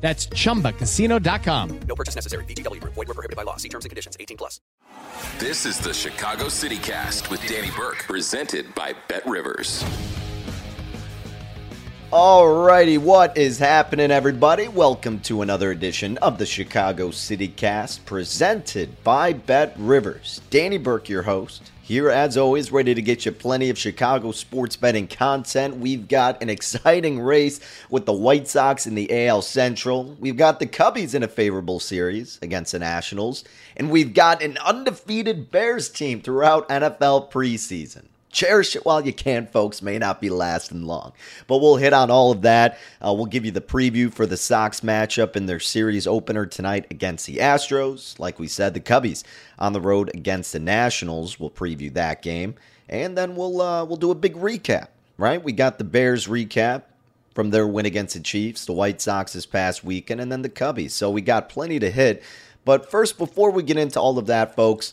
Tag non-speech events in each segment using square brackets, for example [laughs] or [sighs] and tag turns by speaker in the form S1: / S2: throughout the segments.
S1: That's chumbacasino.com.
S2: No purchase necessary. VGW Group. Void were prohibited by law. See terms and conditions. 18 plus.
S3: This is the Chicago City Cast with Danny Burke, presented by Bet Rivers.
S4: Alrighty, what is happening, everybody? Welcome to another edition of the Chicago City Cast, presented by Bet Rivers. Danny Burke, your host, here as always, ready to get you plenty of Chicago sports betting content. We've got an exciting race with the White Sox in the AL Central. We've got the Cubbies in a favorable series against the Nationals, and we've got an undefeated Bears team throughout NFL preseason. Cherish it while you can, folks. May not be lasting long. But we'll hit on all of that. Uh, we'll give you the preview for the Sox matchup in their series opener tonight against the Astros. Like we said, the Cubbies on the road against the Nationals. We'll preview that game. And then we'll uh, we'll do a big recap, right? We got the Bears recap from their win against the Chiefs, the White Sox this past weekend, and then the Cubbies. So we got plenty to hit. But first, before we get into all of that, folks,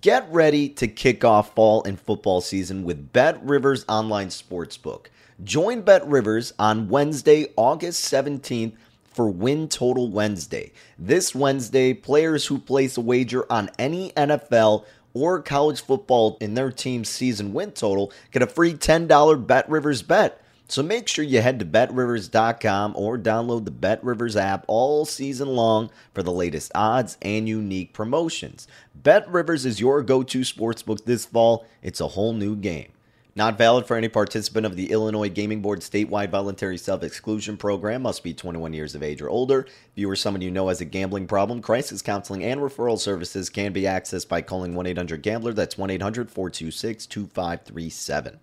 S4: Get ready to kick off fall and football season with Bet Rivers Online Sportsbook. Join Bet Rivers on Wednesday, August 17th for Win Total Wednesday. This Wednesday, players who place a wager on any NFL or college football in their team's season win total get a free $10 Bet Rivers bet. So make sure you head to betrivers.com or download the BetRivers app all season long for the latest odds and unique promotions. BetRivers is your go-to sportsbook this fall. It's a whole new game. Not valid for any participant of the Illinois Gaming Board statewide voluntary self-exclusion program. Must be 21 years of age or older. If you or someone you know has a gambling problem, crisis counseling and referral services can be accessed by calling 1-800-GAMBLER. That's 1-800-426-2537.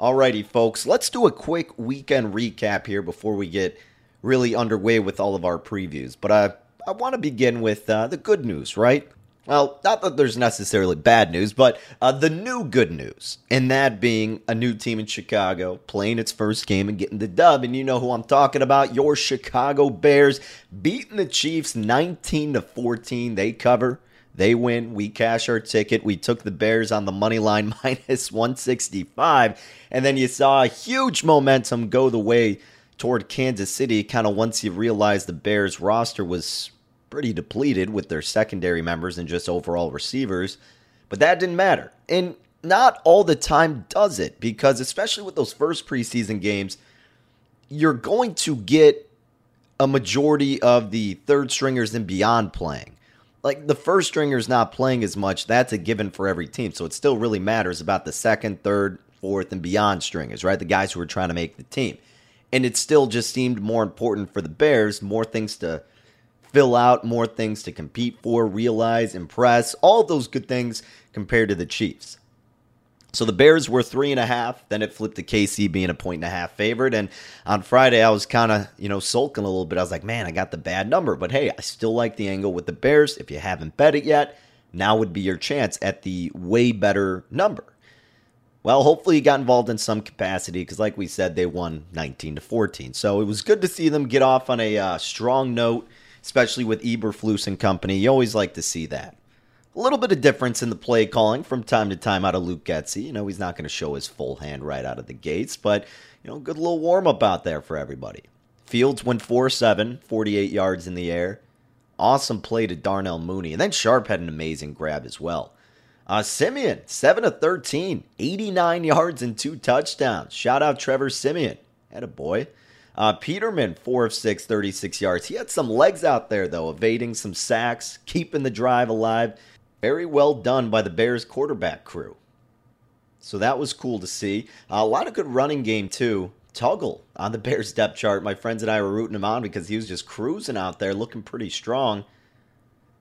S4: Alrighty, folks, let's do a quick weekend recap here before we get really underway with all of our previews. But uh, I want to begin with uh, the good news, right? Well, not that there's necessarily bad news, but uh, the new good news, and that being a new team in Chicago playing its first game and getting the dub. And you know who I'm talking about? Your Chicago Bears beating the Chiefs 19 to 14. They cover. They win. We cash our ticket. We took the Bears on the money line [laughs] minus 165. And then you saw a huge momentum go the way toward Kansas City, kind of once you realized the Bears roster was pretty depleted with their secondary members and just overall receivers. But that didn't matter. And not all the time does it, because especially with those first preseason games, you're going to get a majority of the third stringers and beyond playing like the first stringers not playing as much, that's a given for every team. So it still really matters about the second, third, fourth, and beyond stringers, right? The guys who are trying to make the team. And it still just seemed more important for the Bears, more things to fill out, more things to compete for, realize, impress, all those good things compared to the Chiefs. So the Bears were three and a half. Then it flipped to KC being a point and a half favorite. And on Friday, I was kind of, you know, sulking a little bit. I was like, man, I got the bad number. But hey, I still like the angle with the Bears. If you haven't bet it yet, now would be your chance at the way better number. Well, hopefully you got involved in some capacity because, like we said, they won 19 to 14. So it was good to see them get off on a uh, strong note, especially with Eberflus and company. You always like to see that. A little bit of difference in the play calling from time to time out of Luke Getsy. You know, he's not going to show his full hand right out of the gates, but, you know, good little warm up out there for everybody. Fields went 4 7, 48 yards in the air. Awesome play to Darnell Mooney. And then Sharp had an amazing grab as well. Uh, Siemian, 7 of 13, 89 yards and two touchdowns. Shout out Trevor Siemian. Had a boy. Uh, Peterman, 4 of 6, 36 yards. He had some legs out there, though, evading some sacks, keeping the drive alive. Very well done by the Bears quarterback crew. So that was cool to see. A lot of good running game, too. Tuggle on the [laughs] Bears depth chart. My friends and I were rooting him on because he was just cruising out there, looking pretty strong.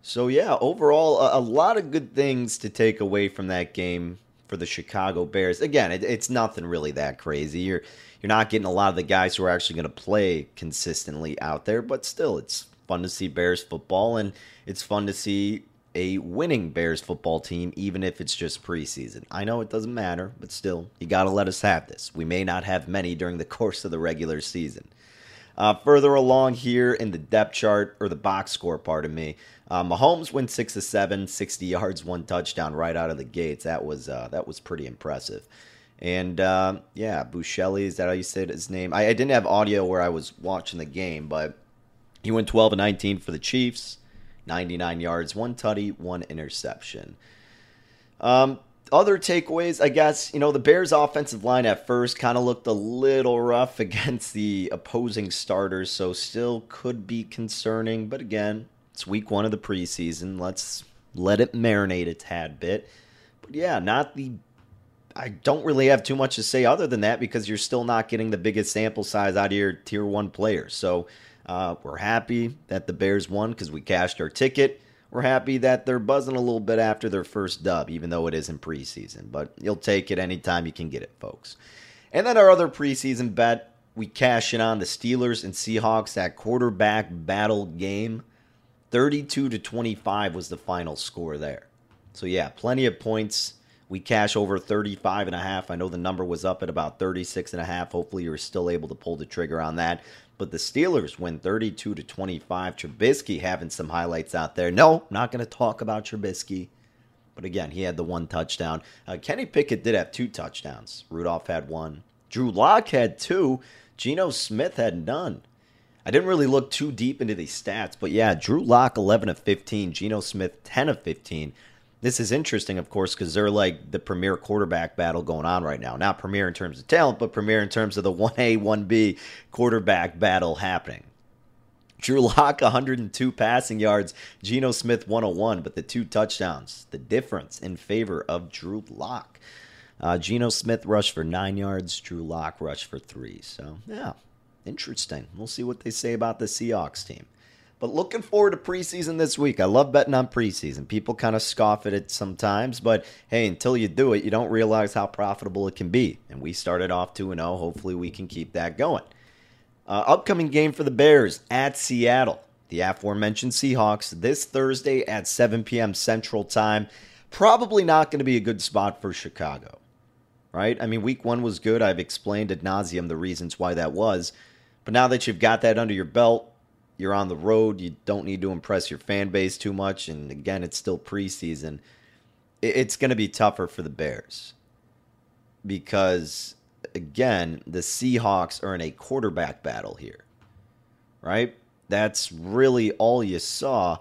S4: So yeah, overall, a, a, lot of good things to take away from that game for the Chicago Bears. Again, it, it's nothing really that crazy. You're you're not getting a lot of the guys who are actually going to play consistently out there, but still, it's fun to see Bears football, and it's fun to see a winning Bears football team, even if it's just preseason. I know it doesn't matter, but still, you got to let us have this. We may not have many during the [laughs] course of the regular season. Uh, further along here in the depth chart, or the box score, pardon me, uh, Mahomes went six to seven, 60 yards, one touchdown right out of the gates. That was uh, that was pretty impressive. And uh, yeah, Buechele, is that how you said his name? I, I, didn't have audio where I was watching the game, but he went 12 and 19 for the Chiefs, 99 yards, one tutty, one interception. Um, other takeaways, I guess, you know, the Bears' offensive line at first kind of looked a little rough [laughs] against the opposing starters, so still could be concerning. But again, it's week one of the preseason. Let's let it marinate a tad bit. But yeah, not the. I don't really have too much to say other than that because you're still not getting the biggest sample size out of your tier one players. So uh, we're happy that the Bears won because we cashed our ticket. We're happy that they're buzzing a little bit after their first dub, even though it isn't preseason. But you'll take it anytime you can get it, folks. And then our other preseason bet, we cash in on the Steelers and Seahawks, that quarterback battle game. 32 to 25 was the final score there. So yeah, plenty of points. We cash over 35 and a half. I know the number was up at about 36 and a half. Hopefully you're still able to pull the trigger on that. But the Steelers win 32 to 25. Trubisky having some highlights out there. No, not going to talk about Trubisky. But again, he had the one touchdown. Uh, Kenny Pickett did have two touchdowns. Rudolph had one. Drew Lock had two. Geno Smith had none. I didn't really look too deep into these stats, but yeah, Drew Lock 11 of 15, Geno Smith 10 of 15. This is interesting, of course, because they're like the premier quarterback battle going on right now. Not premier in terms of talent, but premier in terms of the [laughs] 1A, 1B quarterback battle happening. Drew Lock 102 passing yards, Geno Smith 101, but the two touchdowns, the difference in favor of Drew Lock. Uh, Geno Smith rushed for nine yards, Drew Lock rushed for three. So, yeah, Interesting. We'll see what they say about the Seahawks team. But looking forward to preseason this week. I love betting on preseason. People kind of scoff at it sometimes, but hey, until you do it, you don't realize how profitable it can be. And we started off 2 0. Hopefully, we can keep that going. Uh, upcoming game for the Bears at Seattle. The aforementioned Seahawks this Thursday at 7 p.m. Central Time. Probably not going to be a good spot for Chicago, right? I mean, week one was good. I've explained ad nauseum the reasons why that was. But now that you've got that under your belt, you're on the road. You don't need to impress your fan base too much. And again, it's still preseason. It's going to be tougher for the Bears because, again, the Seahawks are in a quarterback battle here, right? That's really all you saw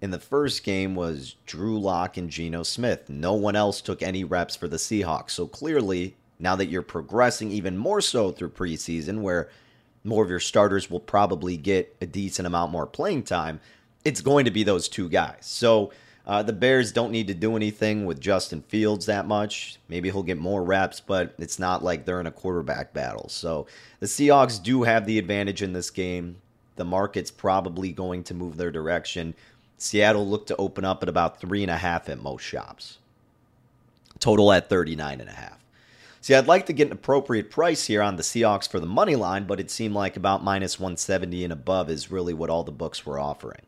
S4: in the first game was Drew Lock and Geno Smith. No one else took any reps for the Seahawks. So clearly, now that you're progressing even more so through preseason, where more of your starters will probably get a decent amount more playing time, it's going to be those two guys. So uh, the Bears don't need to do anything with Justin Fields that much. Maybe he'll get more reps, but it's not like they're in a quarterback battle. So the Seahawks do have the advantage in this game. the market's probably going to move their direction. Seattle looked to open up at about three and a half at most shops. Total at 39 and a half. See, I'd like to get an appropriate price here on the Seahawks for the money line, but it seemed like about minus 170 and above is really what all the books were offering.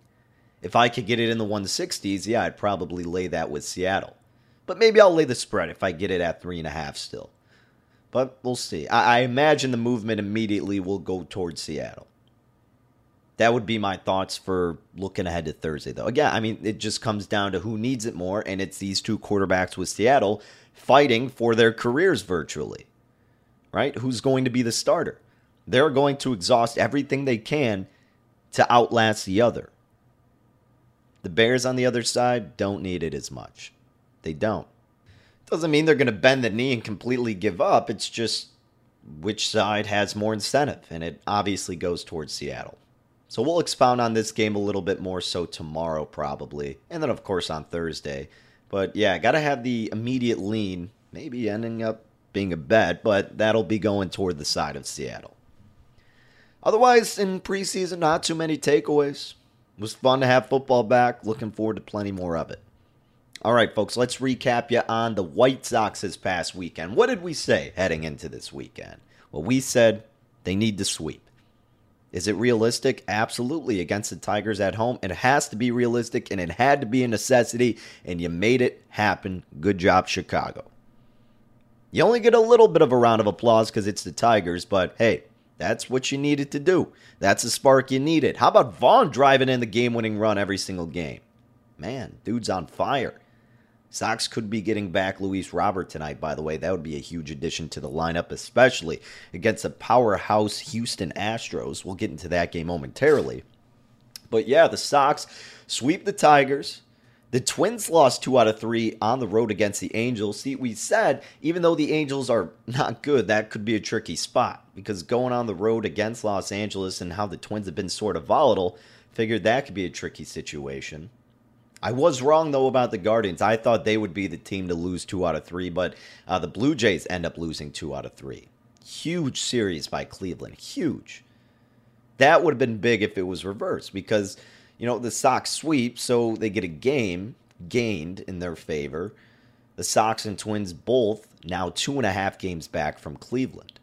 S4: If I could get it in the 160s, yeah, I'd probably lay that with Seattle. But maybe I'll lay the spread if I get it at three and a half still. But we'll see. I, I imagine the movement immediately will go towards Seattle. That would be my thoughts for looking ahead to Thursday, though. Again, I mean, it just comes down to who needs it more, and it's these two quarterbacks with Seattle fighting for their careers virtually, right? Who's going to be the starter? They're going to exhaust everything they can to outlast the other. The Bears on the other side don't need it as much. They don't. Doesn't mean they're going to bend the knee and completely give up. It's just which side has more incentive, and it obviously goes towards Seattle. So we'll expound on this game a little bit more so tomorrow, probably. And then, of course, on Thursday. But yeah, got to have the immediate lean, maybe ending up being a bet, but that'll be going toward the side of Seattle. Otherwise, in preseason, not too many takeaways. It was fun to have football back. Looking forward to plenty more of it. All right, folks, let's recap you on the White Sox this past weekend. What did we say heading into this weekend? Well, we said they need to sweep. Is it realistic? Absolutely. Against the Tigers at home, it has to be realistic and it had to be a necessity, and you made it happen. Good job, Chicago. You only get a little bit of a round of applause because it's the Tigers, but hey, that's what you needed to do. That's the spark you needed. How about Vaughn driving in the game winning run every single game? Man, dude's on fire. Sox could be getting back Luis Robert tonight, by the way. That would be a huge addition to the lineup, especially against the powerhouse Houston Astros. We'll get into that game momentarily. But yeah, the Sox sweep the Tigers. The Twins lost two out of three on the road against the Angels. See, we said even though the Angels are not good, that could be a tricky spot because going on the road against Los Angeles and how the Twins have been sort of volatile, figured that could be a tricky situation. I was wrong though about the Guardians. I thought they would be the team to lose two out of three, but uh, the Blue Jays end up losing two out of three. Huge series by Cleveland. Huge. That would have been big if it was reversed because, you know, the Sox sweep, so they get a game gained in their favor. The Sox and Twins both now two and a half games back from Cleveland.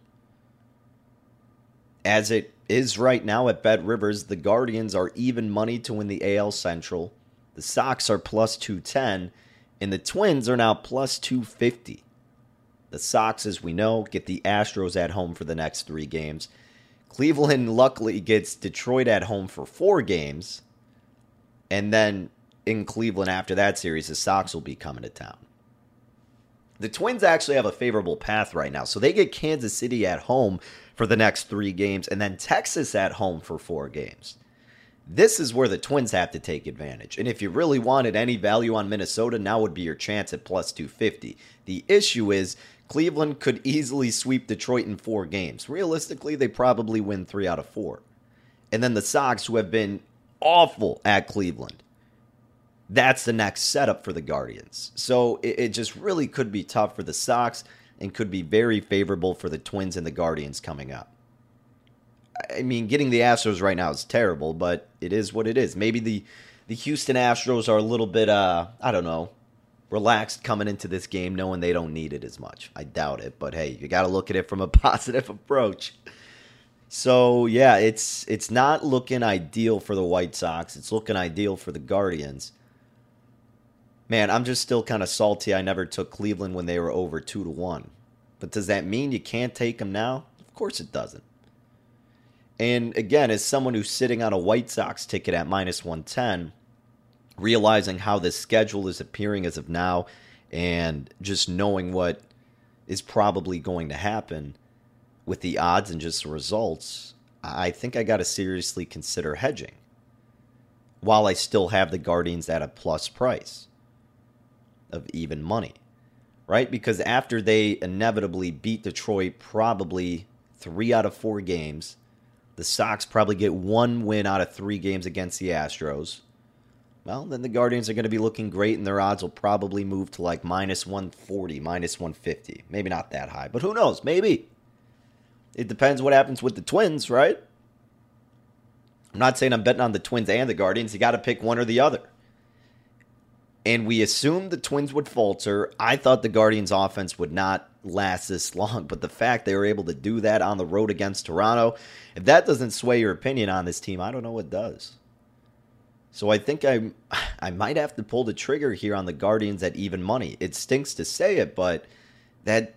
S4: As it is right now at Bet Rivers, the Guardians are even money to win the AL Central the Sox are plus 210, and the Twins are now plus 250. The Sox, as we know, get the Astros at home for the next three games. Cleveland luckily gets Detroit at home for four games. And then in Cleveland after that series, the Sox will be coming to town. The Twins actually have a favorable path right now. So they get Kansas City at home for the next three games and then Texas at home for four games. This is where the Twins have to take advantage. And if you really wanted any value on Minnesota, now would be your chance at plus 250. The issue is Cleveland could easily sweep Detroit in four games. Realistically, they probably win three out of four. And then the Sox, who have been awful at Cleveland, that's the next setup for the Guardians. So it, it just really could be tough for the Sox and could be very favorable for the Twins and the Guardians coming up. I mean, getting the Astros right now is terrible, but it is what it is. Maybe the the Houston Astros are a little bit, uh, I don't know, relaxed coming into this game, knowing they don't need it as much. I doubt it, but hey, you got to look at it from a [laughs] positive approach. So yeah, it's it's not looking ideal for the White Sox. It's looking ideal for the Guardians. Man, I'm just still kind of salty. I never took Cleveland when they were over two to one. But does that mean you can't take them now? Of course it doesn't. And again, as someone who's sitting on a White Sox ticket at minus 110, realizing how this schedule is appearing as of now and just knowing what is probably going to happen with the odds and just the results, I think I got to seriously consider hedging while I still have the Guardians at a plus price of even money, right? Because after they inevitably beat Detroit probably three out of four games, the Sox probably get one win out of three games against the Astros. Well, then the Guardians are going to be looking great, and their odds will probably move to like minus 140, minus 150. Maybe not that high, but who knows? Maybe. It depends what happens with the Twins, right? I'm not saying I'm betting on the Twins and the Guardians. You got to pick one or the other. And we assumed the Twins would falter. I thought the Guardians' offense would not last this long, but the fact they were able to do that on the road against Toronto, if that doesn't sway your opinion on this team, I don't know what does. So I think I [sighs] I might have to pull the trigger here on the Guardians at even money. It stinks to say it, but that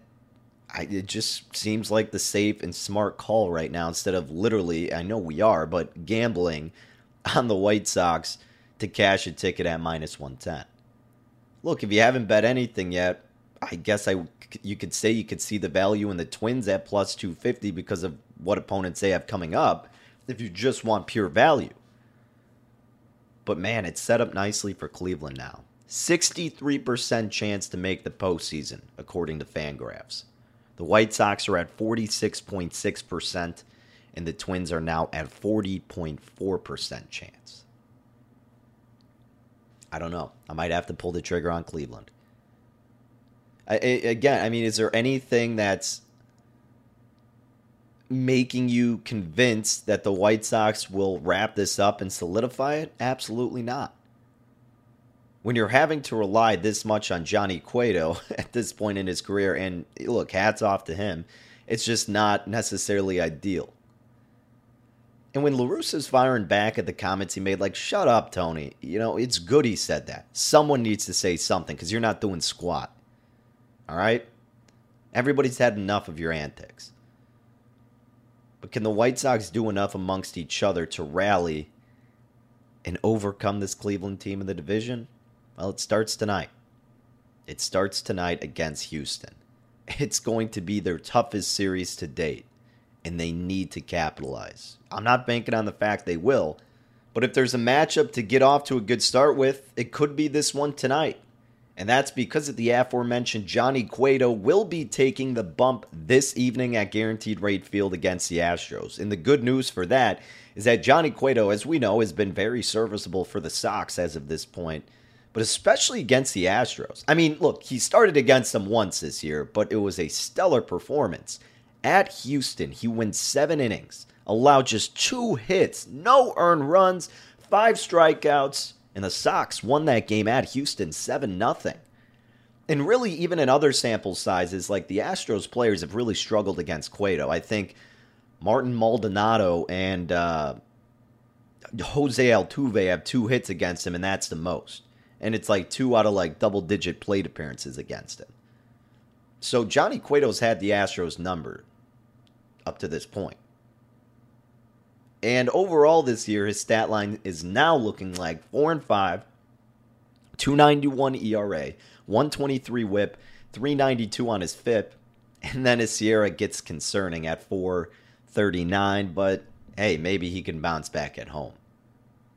S4: I, it just seems like the safe and smart call right now instead of literally, I know we are, but gambling [laughs] on the White Sox to cash a ticket at minus 110. Look, if you haven't bet anything yet, I guess I you could say you could see the value in the Twins at plus 250 because of what opponents they have coming up if you just want pure value. But man, it's set up nicely for Cleveland now. 63% chance to make the postseason, according to Fangraphs. The White Sox are at 46.6%, and the Twins are now at 40.4% chance. I don't know. I might have to pull the trigger on Cleveland. I, again, I mean, is there anything that's making you convinced that the White Sox will wrap this up and solidify it? Absolutely not. When you're having to rely this much on Johnny Cueto [laughs] at this point in his career, and look, hats off to him, it's just not necessarily ideal. And when La Russa's firing back at the comments he made, like, shut up, Tony. You know, it's good he said that. Someone needs to say something because you're not doing squat. All right? Everybody's had enough of your antics. But can the White Sox do enough amongst each other to rally and overcome this Cleveland team in the division? Well, it starts tonight. It starts tonight against Houston. It's going to be their toughest series to date, and they need to capitalize. I'm not banking on the fact they will, but if there's a matchup to get off to a good start with, it could be this one tonight and that's because of the aforementioned Johnny Cueto will be taking the bump this evening at Guaranteed Rate Field against the Astros. And the good news for that is that Johnny Cueto, as we know, has been very serviceable for the Sox as of this point, but especially against the Astros. I mean, look, he started against them once this year, but it was a stellar performance. At Houston, he went seven innings, allowed just two hits, no earned runs, five strikeouts and the Sox won that game at Houston 7 0. And really, even in other sample sizes, like the Astros players have really struggled against Cueto. I think Martin Maldonado and uh, Jose Altuve have two hits against him, and that's the most. And it's like two out of like double digit plate appearances against him. So Johnny Cueto's had the Astros number up to this point. And overall this year, his stat line is now looking like 4 and 5, 291 ERA, 123 whip, 392 on his FIP. And then his SIERA gets concerning at 439, but hey, maybe he can bounce back at home.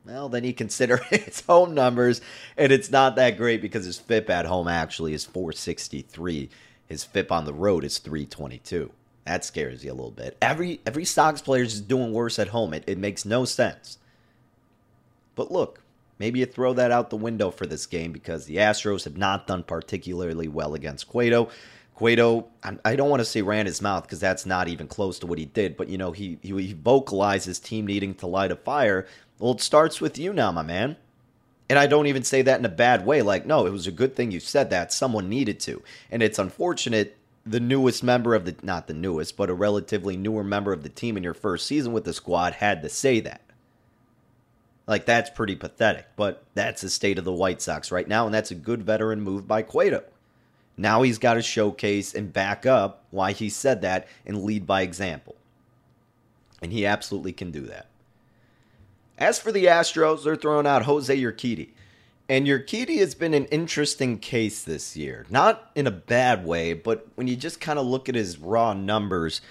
S4: Well, then you consider [laughs] his home numbers, and it's not that great because his FIP at home actually is 463. His FIP on the road is 322. That scares you a little bit. Every every Sox player is doing worse at home. It, it makes no sense. But look, maybe you throw that out the window for this game because the Astros have not done particularly well against Cueto. Cueto, I don't want to say ran his mouth because that's not even close to what he did, but you know, he, he vocalized his team needing to light a fire. Well, it starts with you now, my man. And I don't even say that in a bad way. Like, no, it was a good thing you said that. Someone needed to. And it's unfortunate the newest member of the not the newest, but a relatively newer member of the team in your first season with the squad had to say that. Like that's pretty pathetic, but that's the state of the White Sox right now, and that's a good veteran move by Cueto. Now he's got to showcase and back up why he said that and lead by example. And he absolutely can do that. As for the Astros, they're throwing out Jose Urquidy. And Urquidy has been an interesting case this year. Not in a bad way, but when you just kind of look at his raw numbers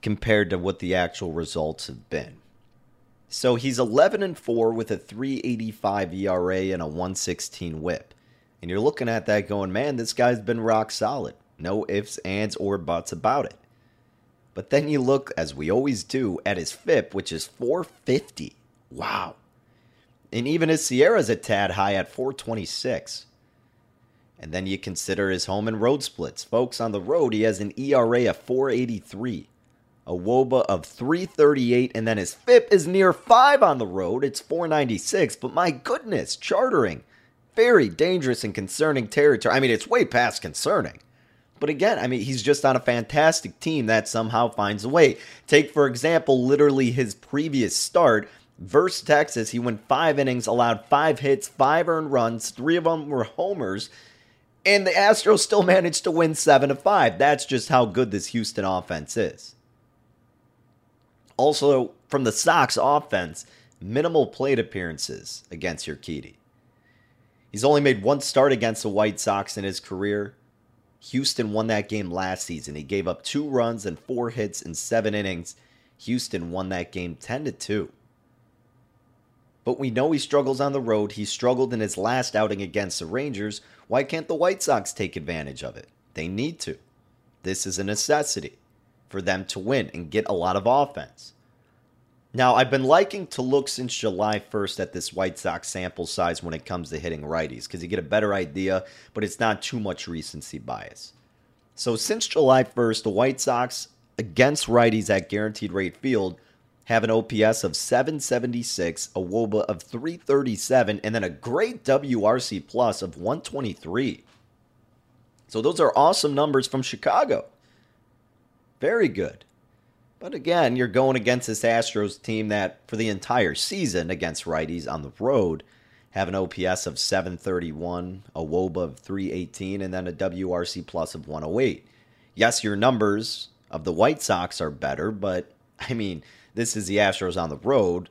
S4: compared to what the actual results have been. So he's 11 and 4 with a 385 ERA and a 116 whip. And you're looking at that going, man, this guy's been rock solid. No ifs, ands, or buts about it. But then you look, as we always do, at his FIP, which is 450. Wow. And even his SIERA's a tad high at 426. And then you consider his home and road splits. Folks, on the road, he has an ERA of 483, a Woba of 338, and then his FIP is near 5 on the road. It's 496, but my goodness, chartering. Very dangerous and concerning territory. I mean, it's way past concerning. But again, I mean, he's just on a fantastic team that somehow finds a way. Take, for example, literally his previous start versus Texas. He went five innings, allowed five hits, five earned runs, three of them were homers, and the Astros still managed to win seven to five. That's just how good this Houston offense is. Also, from the Sox offense, minimal plate appearances against Urquidy. He's only made one start against the White Sox in his career. Houston won that game last season. He gave up two runs and four hits in seven innings. Houston won that game 10 to 2. But we know he struggles on the road. He struggled in his last outing against the Rangers. Why can't the White Sox take advantage of it? They need to. This is a necessity for them to win and get a lot of offense. Now, I've been liking to look since July 1st at this White Sox sample size when it comes to hitting righties because you get a better idea, but it's not too much recency bias. So, since July 1st, the White Sox against righties at Guaranteed Rate Field have an OPS of 776, a WOBA of 337, and then a great WRC plus of 123. So, those are awesome numbers from Chicago. Very good. But again, you're going against this Astros team that, for the entire season against righties on the road, have an OPS of 731, a WOBA of 318, and then a WRC plus of 108. Yes, your numbers of the White Sox are better, but I mean, this is the Astros on the road,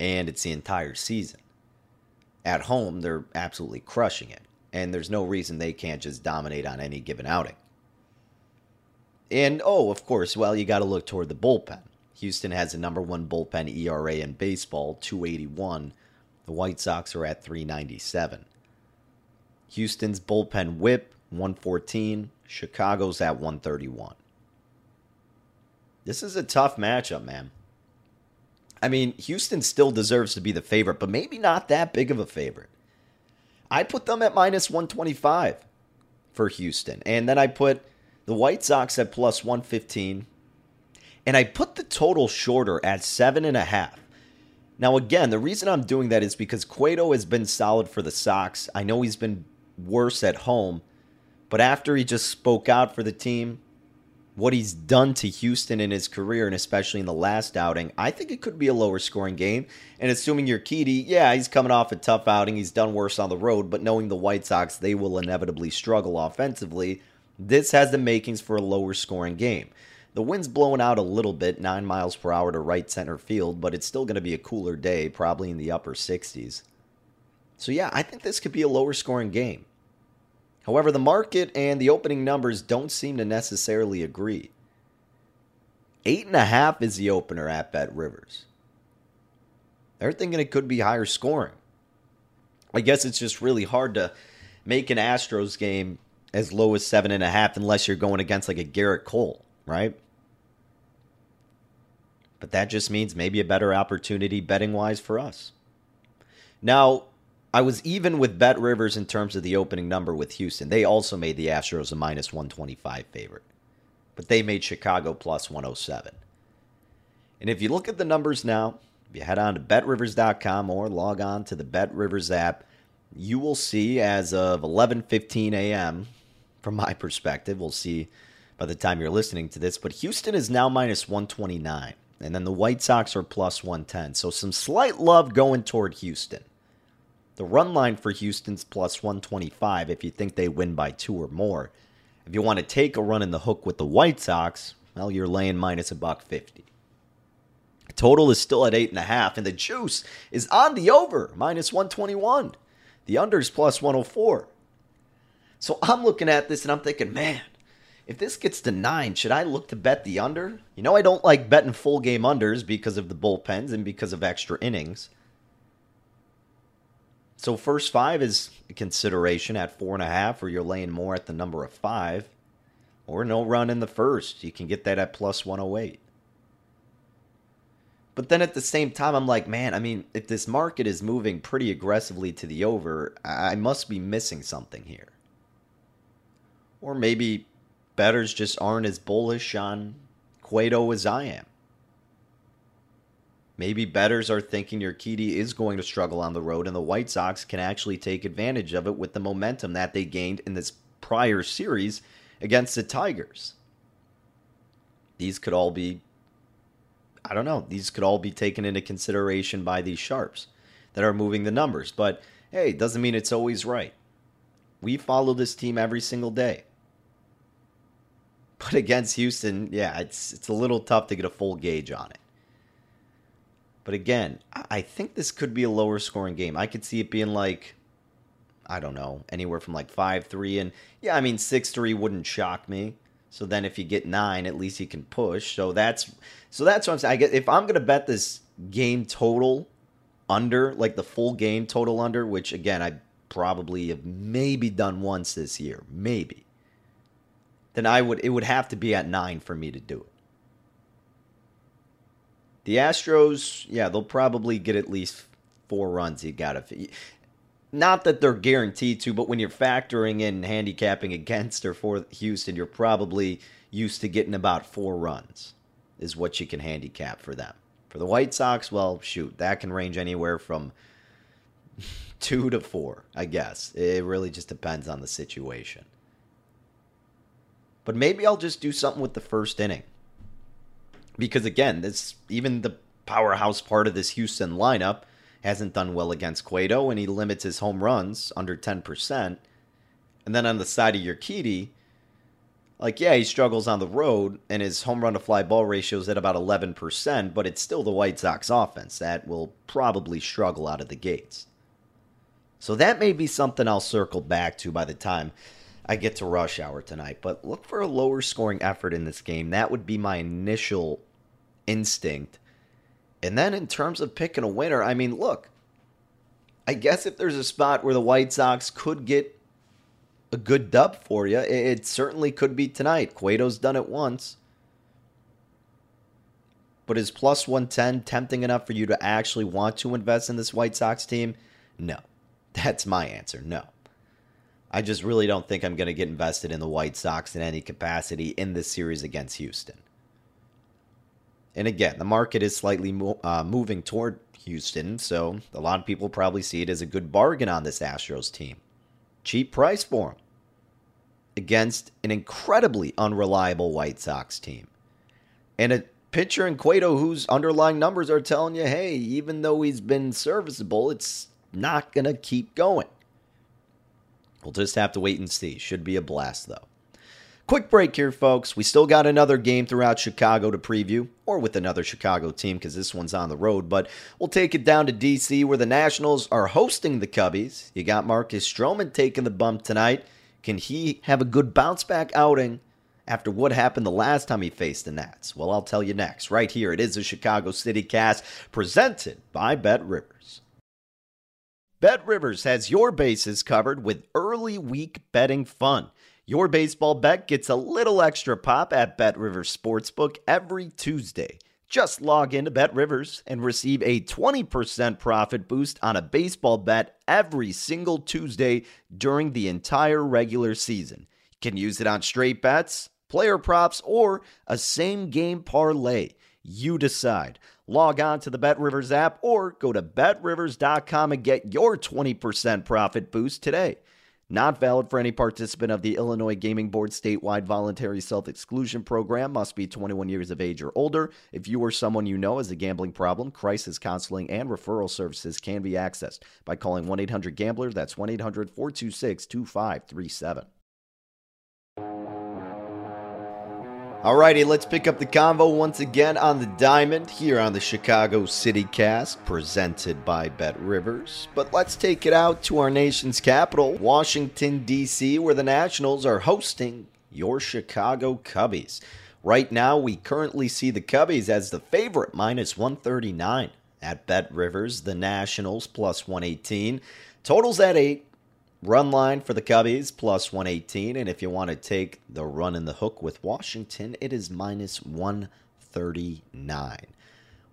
S4: and it's the entire season. At home, they're absolutely crushing it, and there's no reason they can't just dominate on any given outing. And oh, of course, well, you got to look toward the bullpen. Houston has the number one bullpen ERA in baseball, 281. The White Sox are at 397. Houston's bullpen whip, 114. Chicago's at 131. This is a tough matchup, man. I mean, Houston still deserves to be the favorite, but maybe not that big of a favorite. I put them at minus 125 for Houston. And then I put the White Sox at plus 115. And I put the total shorter at seven and a half. Now, again, the reason I'm doing that is because Cueto has been solid for the Sox. I know he's been worse at home, but after he just spoke out for the team, what he's done to Houston in his career, and especially in the last outing, I think it could be a lower scoring game. And assuming Urquidy, yeah, he's coming off a tough outing. He's done worse on the road, but knowing the White Sox, they will inevitably struggle offensively. This has the makings for a lower scoring game. The wind's blowing out a little bit, 9 miles per hour to right center field, but it's still going to be a cooler day, probably in the upper 60s. So, yeah, I think this could be a lower scoring game. However, the market and the opening numbers don't seem to necessarily agree. Eight and a half is the opener at Bet Rivers. They're thinking it could be higher scoring. I guess it's just really hard to make an Astros game as low as seven and a half unless you're going against like a Gerrit Cole, right? But that just means maybe a better opportunity betting wise for us. Now, I was even with Bet Rivers in terms of the opening number with Houston. They also made the Astros a minus 125 favorite, but they made Chicago plus 107. And if you look at the numbers now, if you head on to betrivers.com or log on to the Bet Rivers app, you will see as of 11:15 a.m from my perspective. We'll see by the time you're listening to this. But Houston is now minus 129. And then the White Sox are plus 110. So some slight love going toward Houston. The run line for Houston's plus 125 if you think they win by two or more. If you want to take a run in the hook with the White Sox, well, you're laying minus a buck 50. Total is still at eight and a half, and the juice is on the over, minus 121. The under is plus 104. So I'm looking at this and I'm thinking, man, if this gets to nine, should I look to bet the under? You know, I don't like betting full game unders because of the bullpens and because of extra innings. So first five is a consideration at four and a half, or you're laying more at the number of five, or no run in the first. You can get that at plus 108. But then at the same time, I'm like, man, I mean, if this market is moving pretty aggressively to the over, I must be missing something here. Or maybe betters just aren't as bullish on Cueto as I am. Maybe betters are thinking your Urquidy is going to struggle on the road, and the White Sox can actually take advantage of it with the momentum that they gained in this prior series against the Tigers. These could all be, I don't know, these could all be taken into consideration by these sharps that are moving the numbers. But hey, doesn't mean it's always right. We follow this team every single day. But against Houston, yeah, it's it's a little tough to get a full gauge on it. But again, I think this could be a lower scoring game. I could see it being like I don't know, anywhere from like 5-3 and yeah, I mean 6-3 wouldn't shock me. So then if you get 9, at least you can push. So that's so that's what I'm saying. I guess if I'm to bet this game total under, like the full game total under, which again, I probably have maybe done once this year, maybe. Then I would it would have to be at 9 for me to do it. The Astros, yeah, they'll probably get at least four runs. You got to not that they're guaranteed to, but when you're factoring in handicapping against or for Houston, you're probably used to getting about four runs, is what you can handicap for them. For the White Sox, well, shoot, that can range anywhere from [laughs] two to four, I guess. It really just depends on the situation. But maybe I'll just do something with the first inning. Because again, this even the powerhouse part of this Houston lineup hasn't done well against Cueto, and he limits his home runs under 10%. And then on the side of Urquidy, like, yeah, he struggles on the road, and his home run to fly ball ratio is at about 11%, but it's still the White Sox offense that will probably struggle out of the gates. So that may be something I'll circle back to by the time I get to rush hour tonight. But look for a lower scoring effort in this game. That would be my initial instinct. And then in terms of picking a winner, I mean, look, I guess if there's a spot where the White Sox could get a good dub for you, it certainly could be tonight. Cueto's done it once. But is plus 110 tempting enough for you to actually want to invest in this White Sox team? No. [laughs] That's my answer. No. I just really don't think I'm going to get invested in the White Sox in any capacity in this series against Houston. And again, the market is slightly mo- uh, moving toward Houston, so a lot of people probably see it as a good bargain on this Astros team. Cheap price for them against an incredibly unreliable White Sox team. And a pitcher in Cueto whose underlying numbers are telling you, hey, even though he's been serviceable, it's not going to keep going. We'll just have to wait and see. Should be a blast, though. Quick break here, folks. We still got another game throughout Chicago to preview, or with another Chicago team because this one's on the road, but we'll take it down to D.C. where the Nationals are hosting the Cubbies. You got Marcus Stroman taking the bump tonight. Can he have a good bounce back outing after what happened the last time he faced the Nats? Well, I'll tell you next. Right here, it is the Chicago City cast presented by Bet Rivers. Bet Rivers has your bases covered with early week betting fun. Your baseball bet gets a little extra pop at Bet Rivers Sportsbook every Tuesday. Just log into Bet Rivers and receive a 20% profit boost on a baseball bet every single Tuesday during the entire regular season. You can use it on straight bets, player props, or a same game parlay. You decide. Log on to the Bet Rivers app or go to betrivers.com and get your 20% profit boost today. Not valid for any participant of the Illinois Gaming Board statewide voluntary self exclusion program. Must be 21 years of age or older. If you or someone you know has a gambling problem, crisis counseling and referral services can be accessed by calling 1 800 Gambler. That's 1 800 426 2537. Alrighty, let's pick up the convo once again on the diamond here on the Chicago City Cast, presented by Bet Rivers. But let's take it out to our nation's capital, Washington, D.C., where the Nationals are hosting your Chicago Cubbies. Right now, we currently see the Cubbies as the favorite, minus 139 at Bet Rivers, the Nationals plus 118. Totals at 8. Run line for the Cubbies plus 118. And if you want to take the run in the hook with Washington, it is minus 139.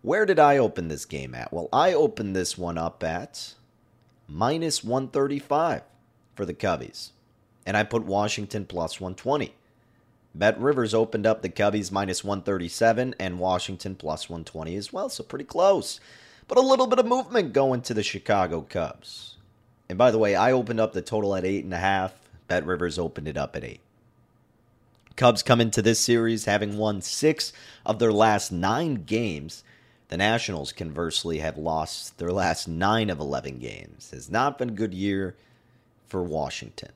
S4: Where did I open this game at? Well, I opened this one up at minus 135 for the Cubbies. And I put Washington plus 120. Bet Rivers opened up the Cubbies minus 137 and Washington plus 120 as well, so pretty close. But a little bit of movement going to the Chicago Cubs. And by the way, I opened up the total at 8.5. Bet Rivers opened it up at 8. Cubs come into this series having won six of their last nine games. The Nationals, conversely, have lost their last nine of 11 games. Has not been a good year for Washington.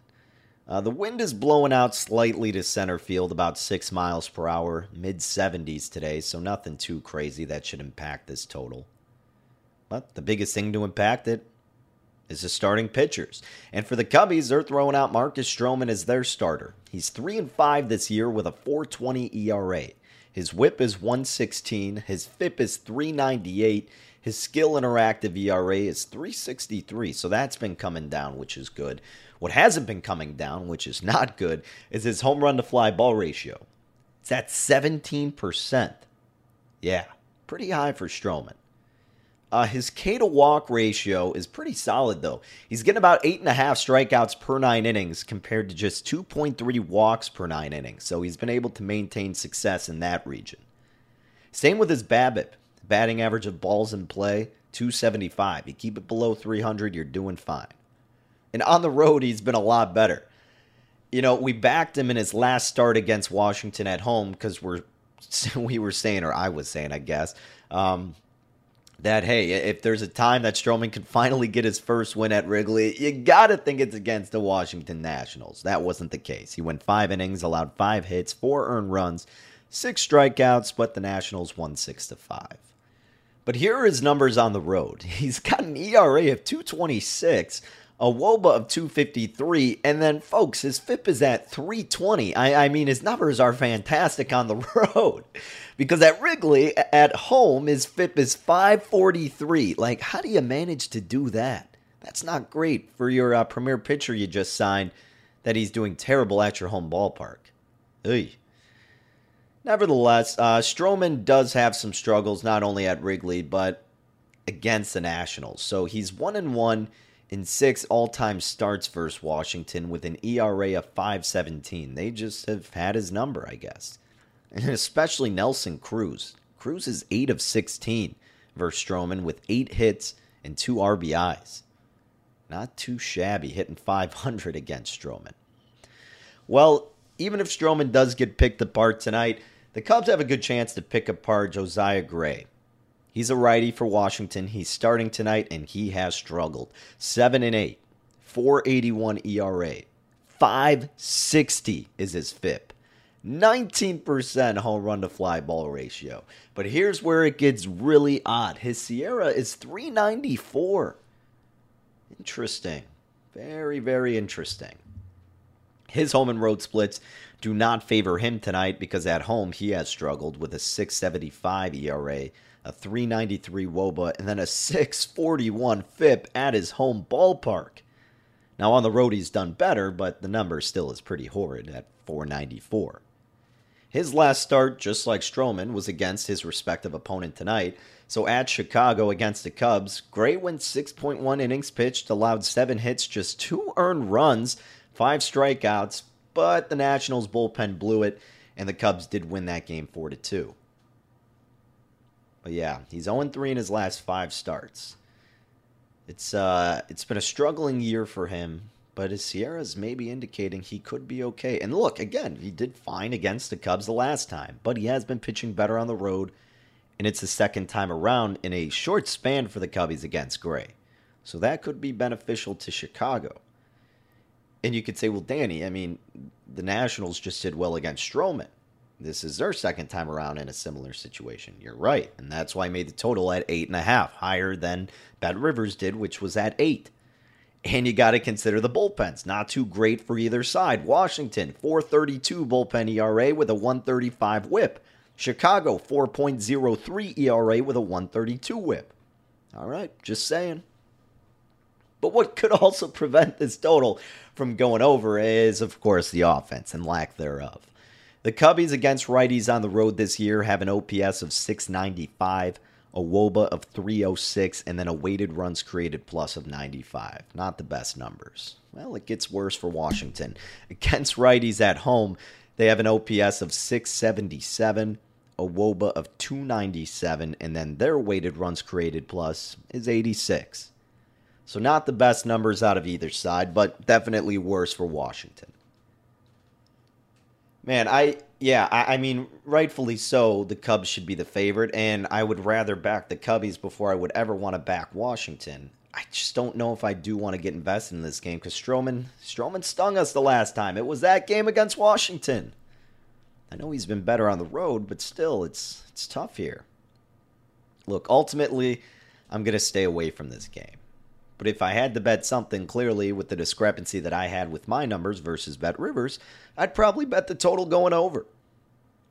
S4: Uh, the wind is blowing out slightly to center field, about six miles per hour, mid 70s today, so nothing too crazy that should impact this total. But the biggest thing to impact it is the starting pitchers. And for the Cubbies, they're throwing out Marcus Stroman as their starter. He's 3 and 5 this year with a 4.20 ERA. His whip is 116, his FIP is 398, his skill interactive ERA is 363. So that's been coming down, which is good. What hasn't been coming down, which is not good, is his home run to fly ball ratio. It's at 17%. Yeah, pretty high for Stroman. Uh, his K to walk ratio is pretty solid, though. He's getting about eight and a half strikeouts per nine innings compared to just 2.3 walks per nine innings. So he's been able to maintain success in that region. Same with his BABIP, batting average of balls in play, 275. You keep it below 300, you're doing fine. And on the road, he's been a lot better. You know, we backed him in his last start against Washington at home because we're [laughs] we were saying, or I was saying, I guess. Um, that hey, if there's a time that Stroman can finally get his first win at Wrigley, you gotta think it's against the Washington Nationals. That wasn't the case. He went five innings, allowed five hits, four earned runs, six strikeouts, but the Nationals won six to five. But here are his numbers on the road. [laughs] He's got an ERA of 226, a WOBA of 253, and then, folks, his FIP is at 320. I, I mean, his numbers are fantastic on the [laughs] road because at Wrigley, at home, his FIP is 543. Like, how do you manage to do that? That's not great for your uh, premier pitcher you just signed that he's doing terrible at your home ballpark. Nevertheless, uh, Stroman does have some struggles, not only at Wrigley, but against the Nationals. So he's 1 and 1 in six all time starts versus Washington with an ERA of 517. They just have had his number, I guess and especially Nelson Cruz. Cruz is 8 of 16 versus Stroman with 8 hits and 2 RBIs. Not too shabby, hitting 500 against Stroman. Well, even if Stroman does get picked apart tonight, the Cubs have a good chance to pick apart Josiah Gray. He's a righty for Washington. He's starting tonight and he has struggled. 7 and 8, 481 ERA, 560 is his FIP. 19% home run to fly ball ratio. But here's where it gets really odd. His SIERA is 394. Interesting. Very, very interesting. His home and road splits do not favor him tonight because at home he has struggled with a 675 ERA, a 393 WOBA, and then a 641 FIP at his home ballpark. Now on the road he's done better, but the number still is pretty horrid at 494. His last start, just like Stroman, was against his respective opponent tonight. So at Chicago against the Cubs, Gray went 6.1 innings pitched, allowed seven hits, just two earned runs, five strikeouts, but the Nationals bullpen blew it, and the Cubs did win that game 4 to 2. But yeah, he's 0 3 in his last five starts. It's uh it's been a struggling year for him, but his SIERA's maybe indicating he could be okay. And look, again, he did fine against the Cubs the last time, but he has been pitching better on the road, and it's the second time around in a short span for the Cubbies against Gray. So that could be beneficial to Chicago. And you could say, well, Danny, I mean, the Nationals just did well against Stroman. This is their second time around in a similar situation. You're right. And that's why I made the total at eight and a half, higher than BetRivers did, which was at eight. And you got to consider the bullpens. Not too great for either side. Washington, 432 bullpen ERA with a 135 whip. Chicago, 4.03 ERA with a 132 whip. All right, just saying. But what could [laughs] also prevent this total from going over is, of course, the offense and lack thereof. The Cubbies against righties on the road this year have an OPS of 695 a WOBA of 306, and then a weighted runs created plus of 95. Not the best numbers. Well, it gets worse for Washington. Against righties at home, They have an OPS of 677, a WOBA of 297, and then their weighted runs created plus is 86. So, not the best numbers out of either side, but definitely worse for Washington. Man, I, yeah, I, I, mean, rightfully so, the Cubs should be the favorite, and I would rather back the Cubbies before I would ever want to back Washington. I just don't know if I do want to get invested in this game because Stroman, Stroman stung us the last time. It was that game against Washington. I know he's been better on the road, but still, it's it's tough here. Look, ultimately, I'm gonna stay away from this game. But if I had to bet something clearly with the discrepancy that I had with my numbers versus BetRivers, I'd probably bet the total going over.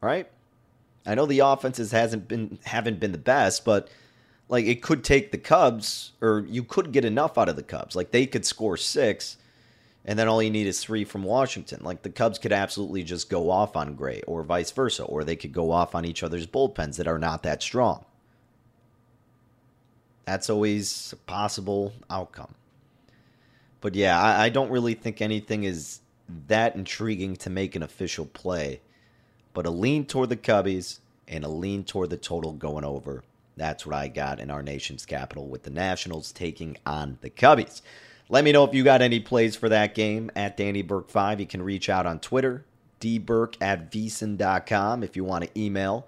S4: Right? I know the offenses hasn't been haven't been the best, but like it could take the Cubs, or you could get enough out of the Cubs. Like they could score six, and then all you need is three from Washington. Like the Cubs could absolutely just go off on Gray, or vice versa, or they could go off on each other's bullpens that are not that strong. That's always a possible outcome. But yeah, I, I don't really think anything is that intriguing to make an official play. But a lean toward the Cubbies and a lean toward the total going over that's what I got in our nation's capital with the Nationals taking on the Cubbies. Let me know if you got any plays for that game at Danny Burke5. You can reach out on Twitter, dburke at vsin.com if you want to email.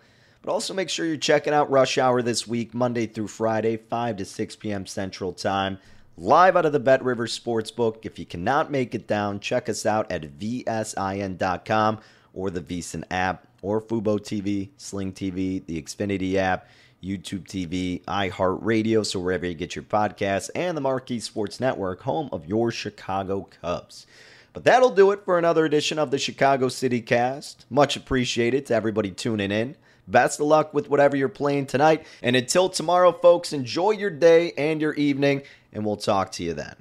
S4: But also make sure you're checking out Rush Hour this week, Monday through Friday, 5 to 6 p.m. Central Time, live out of the Bet River Sportsbook. If you cannot make it down, check us out at vsin.com or the VSIN app or Fubo TV, Sling TV, the Xfinity app. YouTube TV, iHeartRadio, so wherever you get your podcasts, and the Marquee Sports Network, home of your Chicago Cubs. But that'll do it for another edition of the Chicago City Cast. Much appreciated to everybody tuning in. Best of luck with whatever you're playing tonight. And until tomorrow, folks, enjoy your day and your evening, and we'll talk to you then.